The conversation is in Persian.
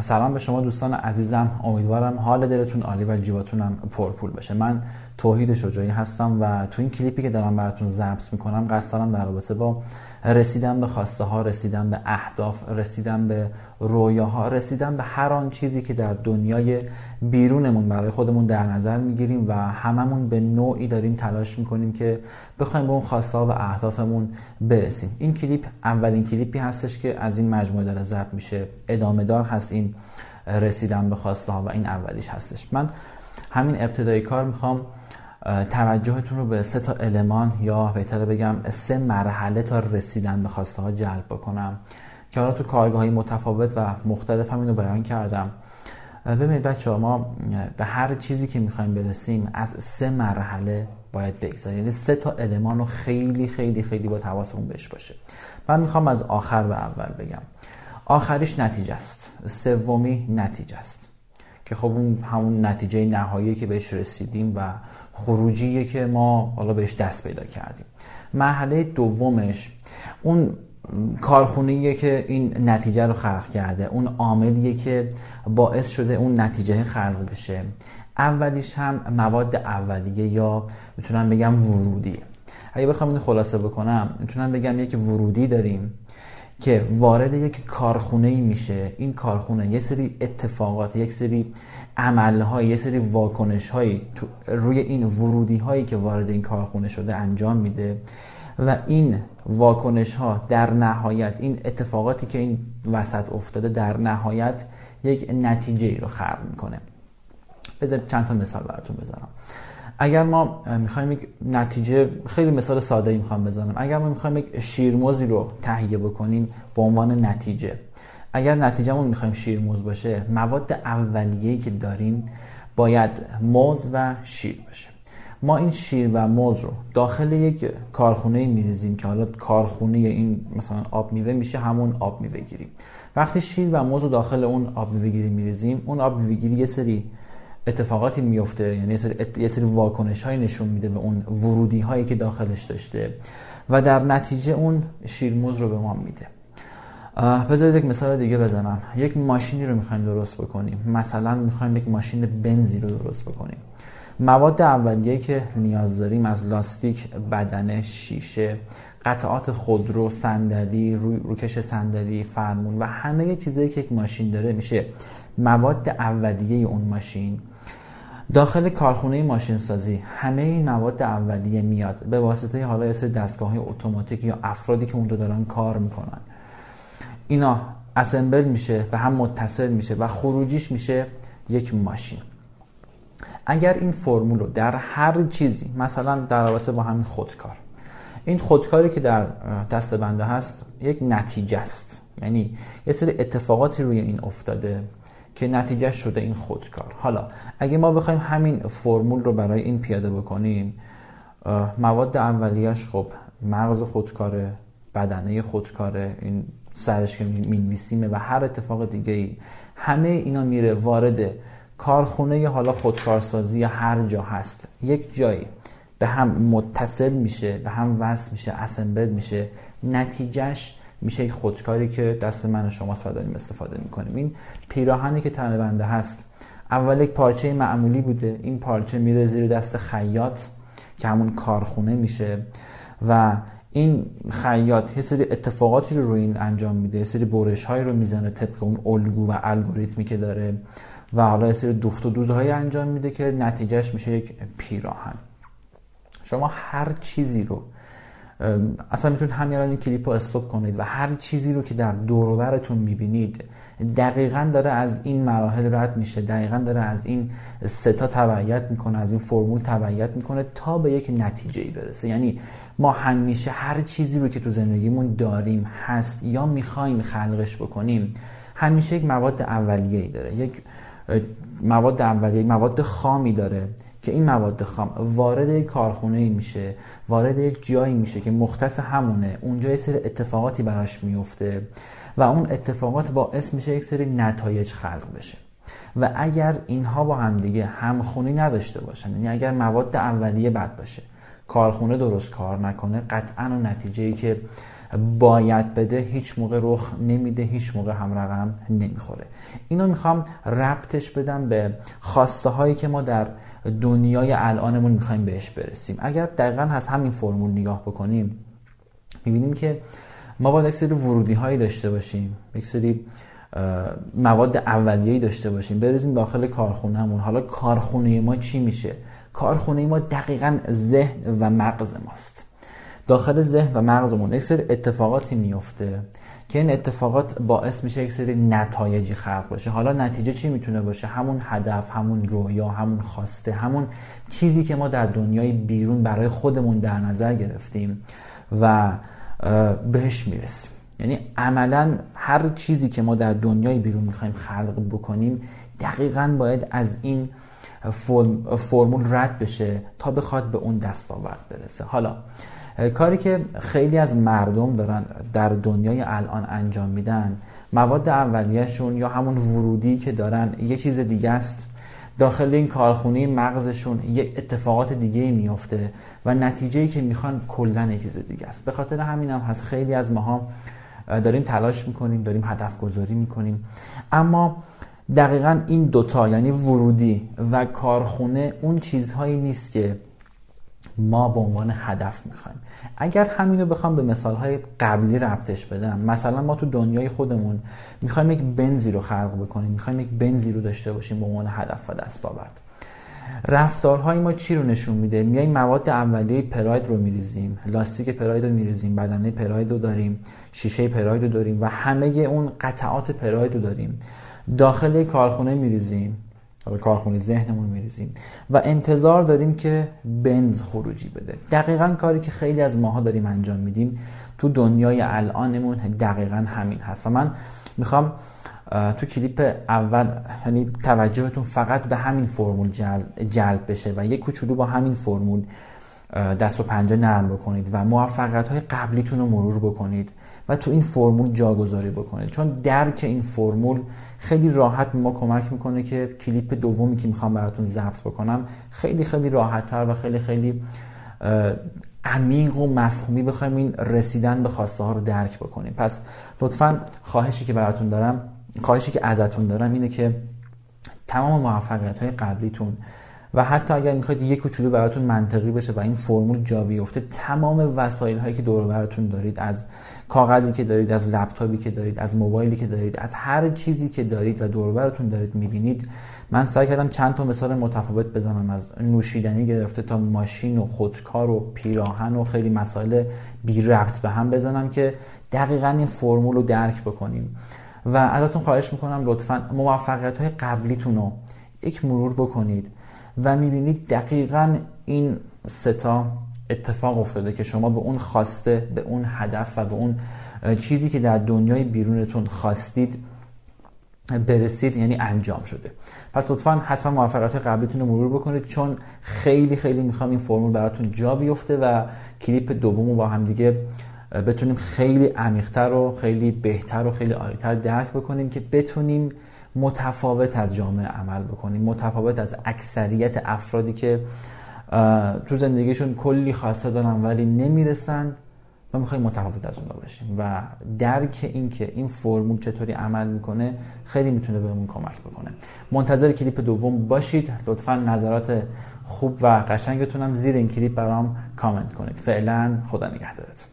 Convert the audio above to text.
سلام به شما دوستان عزیزم امیدوارم حال دلتون عالی و جیباتونم پرپول بشه من توحید شجاعی هستم و تو این کلیپی که دارم براتون ضبط می‌کنم قصد دارم در رابطه با رسیدن به خواسته ها رسیدن به اهداف رسیدن به رویاها رسیدن به هر آن چیزی که در دنیای بیرونمون برای خودمون در نظر می‌گیریم و هممون به نوعی داریم تلاش می‌کنیم که بخوایم به اون خواسته ها و اهدافمون برسیم. این کلیپ اولین کلیپی هستش که از این مجموعه داره ضبط میشه. ادامه دار هست این رسیدن به خواسته ها و این اولیش هستش. من همین ابتدایی کار می‌خوام توجهتون رو به سه تا المان یا بهتر بگم سه مرحله تا رسیدن به خواسته ها جلب بکنم. که حالا تو کارگاه متفاوت و مختلف هم اینو بیان کردم. ببینید بچه ها ما به هر چیزی که می‌خوایم برسیم از سه مرحله باید بگذاریم یعنی سه تا المان رو خیلی خیلی خیلی با حواسمون بهش باشه. من می‌خوام از آخر به اول بگم. آخریش نتیجه است سومی نتیجه است که خب اون همون نتیجه نهایی که بهش رسیدیم و خروجیه که ما حالا بهش دست پیدا کردیم. مرحله دومش اون کارخونه که این نتیجه رو خلق کرده اون عاملیه که باعث شده اون نتیجه خلق بشه. اولیش هم مواد اولیه یا می‌تونم بگم ورودی اگه بخوام اینو خلاصه بکنم می‌تونم بگم یک ورودی داریم که وارد یک کارخونه ای میشه. این کارخونه یه سری اتفاقات یک سری عملهای یه سری واکنش هایی روی این ورودی هایی که وارد این کارخونه شده انجام میده و این واکنش ها در نهایت این اتفاقاتی که این وسط افتاده در نهایت یک نتیجه ای رو خلق می‌کنه. بذارید چند تا مثال براتون بذارم. اگر ما می‌خوایم یک نتیجه خیلی مثال ساده ای می‌خوام بزنم. اگر ما می‌خوایم یک شیرموزی رو تهیه بکنیم به عنوان نتیجه اگر نتیجهمون می‌خوایم شیرموز باشه مواد اولیه‌ای که داریم باید موز و شیر باشه. ما این شیر و موز رو داخل یک کارخونه میریزیم که حالا کارخونه این مثلا آب میوه میشه همون آب میوه گیری وقتی شیر و موز رو داخل اون آب میوه گیری میریزیم اون آب میوه گیری یه سری اتفاقاتی میفته یعنی یه سری, واکنش های نشون میده به اون ورودی هایی که داخلش داشته. و در نتیجه اون شیرموز رو به ما میده. بذارید یک مثال دیگه بزنم. یک ماشینی رو می‌خوایم درست بکنیم. مثلا می‌خوایم یک ماشین بنزی رو درست بکنیم. مواد اولیه که نیاز داریم از لاستیک بدنه شیشه قطعات خودرو صندلی روی روکش صندلی فرمون و همه چیزایی که یک ماشین داره میشه. مواد اولیه اون ماشین داخل کارخونه ماشین سازی همه این مواد اولیه میاد به واسطه حالا یه سری دستگاه اتوماتیک یا افرادی که اونجا دارن کار می‌کنن. اینا اسمبل میشه به هم متصل میشه و خروجیش میشه یک ماشین. اگر این فرمول رو در هر چیزی مثلا در رابطه با همین خودکار این خودکاری که در دست بنده هست یک نتیجه است. یعنی یه سری اتفاقاتی روی این افتاده. که نتیجه شده این خودکار. حالا اگه ما بخوایم همین فرمول رو برای این پیاده بکنیم مواد اولیش خب مغز خودکاره بدنه خودکاره این سرش که مینویسیمه و هر اتفاق دیگه ای همه اینا میره وارد کارخونه حالا خودکارسازی یا هر جا هست. یک جایی به هم متصل میشه به هم وصل میشه اسمبل میشه. نتیجهش میشه یک خودکاری که دست من و شما داریم استفاده می‌کنیم. این پیراهنی که تنه بنده هست اول یک پارچه معمولی بوده. این پارچه میره زیر دست خیاط که همون کارخونه میشه و این خیاط یه سری اتفاقاتی رو روی این انجام میده. یه سری برش هایی رو می‌زنه طبق اون الگو و الگوریتمی که داره و حالا یه سری دوخت و دوزهایی انجام میده که نتیجهش میشه یک پیراهن. شما هر چیزی رو اصلا می‌تونید همین الان این کلیپ رو استوب کنید و هر چیزی رو که در دوروبرتون می‌بینید دقیقا داره از این مراحل رد میشه دقیقا داره از این ستا تبعیت می‌کنه از این فرمول تبعیت می‌کنه تا به یک نتیجه ای برسه. یعنی ما همیشه هر چیزی رو که تو زندگیمون داریم هست یا می‌خوایم خلقش بکنیم همیشه یک مواد اولیه ای داره یک مواد اولیه مواد خامی داره. که این مواد خام وارد یک کارخونه ای میشه وارد یک جایی میشه که مختص همونه اونجا یه سری اتفاقاتی براش میفته و اون اتفاقات باعث میشه یک سری نتایج خلق بشه. و اگر اینها با هم دیگه همخونی نداشته باشن یعنی اگر مواد اولیه بد باشه کارخونه درست کار نکنه قطعا و نتیجه ای که باید بده هیچ موقع رخ نمیده هیچ موقع هم رقم نمی‌خوره. اینو می‌خوام ربطش بدم به خواسته هایی که ما در دنیای الانمون می‌خوایم بهش برسیم. اگر دقیقا از همین فرمول نگاه بکنیم می‌بینیم که ما باید یک سری ورودی هایی داشته باشیم یک سری مواد اولیه‌ای داشته باشیم بریزیم داخل کارخونهمون. حالا کارخونه ما چی میشه؟ کارخونه ما دقیقا ذهن و مغز ماست. داخل ذهن و مغزمون یک سری اتفاقاتی میفته که این اتفاقات باعث میشه یک سری نتایجی خلق باشه حالا نتیجه چی می‌تونه باشه؟ همون هدف همون رویا همون خواسته همون چیزی که ما در دنیای بیرون برای خودمون در نظر گرفتیم و بهش می‌رسیم. یعنی عملا هر چیزی که ما در دنیای بیرون می‌خوایم خلق بکنیم دقیقا باید از این فرمول رد بشه تا بخواد به اون دستاورد برسه. حالا کاری که خیلی از مردم دارن در دنیای الان انجام میدن مواد اولیهشون یا همون ورودی که دارن یه چیز دیگه است. داخل این کارخونه مغزشون یک اتفاقات دیگه میفته و نتیجه که می‌خوان کلا یه چیز دیگه است. به خاطر همین هم هست. خیلی از ماها داریم تلاش می‌کنیم داریم هدف گذاری می‌کنیم. اما دقیقا این دوتا یعنی ورودی و کارخونه اون چیزهایی نیست که ما به عنوان هدف می‌خوایم. اگر همینو بخوام به مثالهای قبلی ربطش بدم مثلا ما تو دنیای خودمون می‌خوایم یک بنزی رو خلق بکنیم می‌خوایم یک بنزی رو داشته باشیم به عنوان هدف و دستاورد. رفتارهای ما چی رو نشون میده؟ میایم مواد اولیه پراید رو میریزیم لاستیک پراید رو میریزیم بدنه پراید رو داریم شیشه پراید رو داریم و همه اون قطعات پراید رو داریم. داخل کارخونه میریزیم. به کارخونه ذهنمون میریزیم. و انتظار داریم که بنز خروجی بده. دقیقا کاری که خیلی از ماها داریم انجام میدیم تو دنیای الانمون دقیقا همین هست. و من می‌خوام تو کلیپ اول یعنی توجهتون فقط به همین فرمول جلب, بشه و یک کوچولو با همین فرمول دست و پنجه نرم بکنید و موفقیت های قبلیتون رو مرور بکنید. و تو این فرمول جاگذاری بکنید. چون درک این فرمول خیلی راحت ما کمک می‌کنه که کلیپ دومی که می‌خوام براتون ضبط بکنم خیلی خیلی راحتتر و خیلی خیلی عمیق و مفهومی بخوایم این رسیدن به خواسته ها رو درک بکنیم. پس لطفا خواهشی که براتون دارم خواهشی که ازتون دارم اینه که تمام موفقیت های قبلیتون و حتی اگر می‌خواید یک کوچولو براتون منطقی بشه و این فرمول جا بیفته تمام وسایل هایی که دور براتون دارید از کاغذی که دارید از لپتاپی که دارید از موبایلی که دارید از هر چیزی که دارید و دور براتون دارید می‌بینید من سعی کردم چند تا مثال متفاوت بزنم از نوشیدنی گرفته تا ماشین و خودکار و پیراهن و خیلی مسائل بی ربط به هم بزنم که دقیقا این فرمول رو درک بکنیم. و ازتون خواهش می‌کنم لطفا موفقیت های قبلیتون رو یک مرور بکنید. و می‌بینید دقیقا این ستا اتفاق افتاده که شما به اون خواسته به اون هدف و به اون چیزی که در دنیای بیرونتون خواستید برسید یعنی انجام شده. پس لطفا حتما موفقیت قبلیتون رو مرور بکنید چون خیلی خیلی می‌خوام این فرمول براتون جا بیفته و کلیپ دوم رو با هم دیگه بتونیم خیلی عمیقتر و خیلی بهتر و خیلی عالیتر درک بکنیم که بتونیم متفاوت از جامعه عمل بکنیم متفاوت از اکثریت افرادی که تو زندگیشون کلی خواسته دارن ولی نمی‌رسن و می‌خوایم متفاوت از اونها باشیم و درک این که این فرمول چطوری عمل می‌کنه خیلی می‌تونه بهمون کمک بکنه. منتظر کلیپ دوم باشید. لطفا نظرات خوب و قشنگتونم زیر این کلیپ برام کامنت کنید. فعلا خدا نگهدارتون.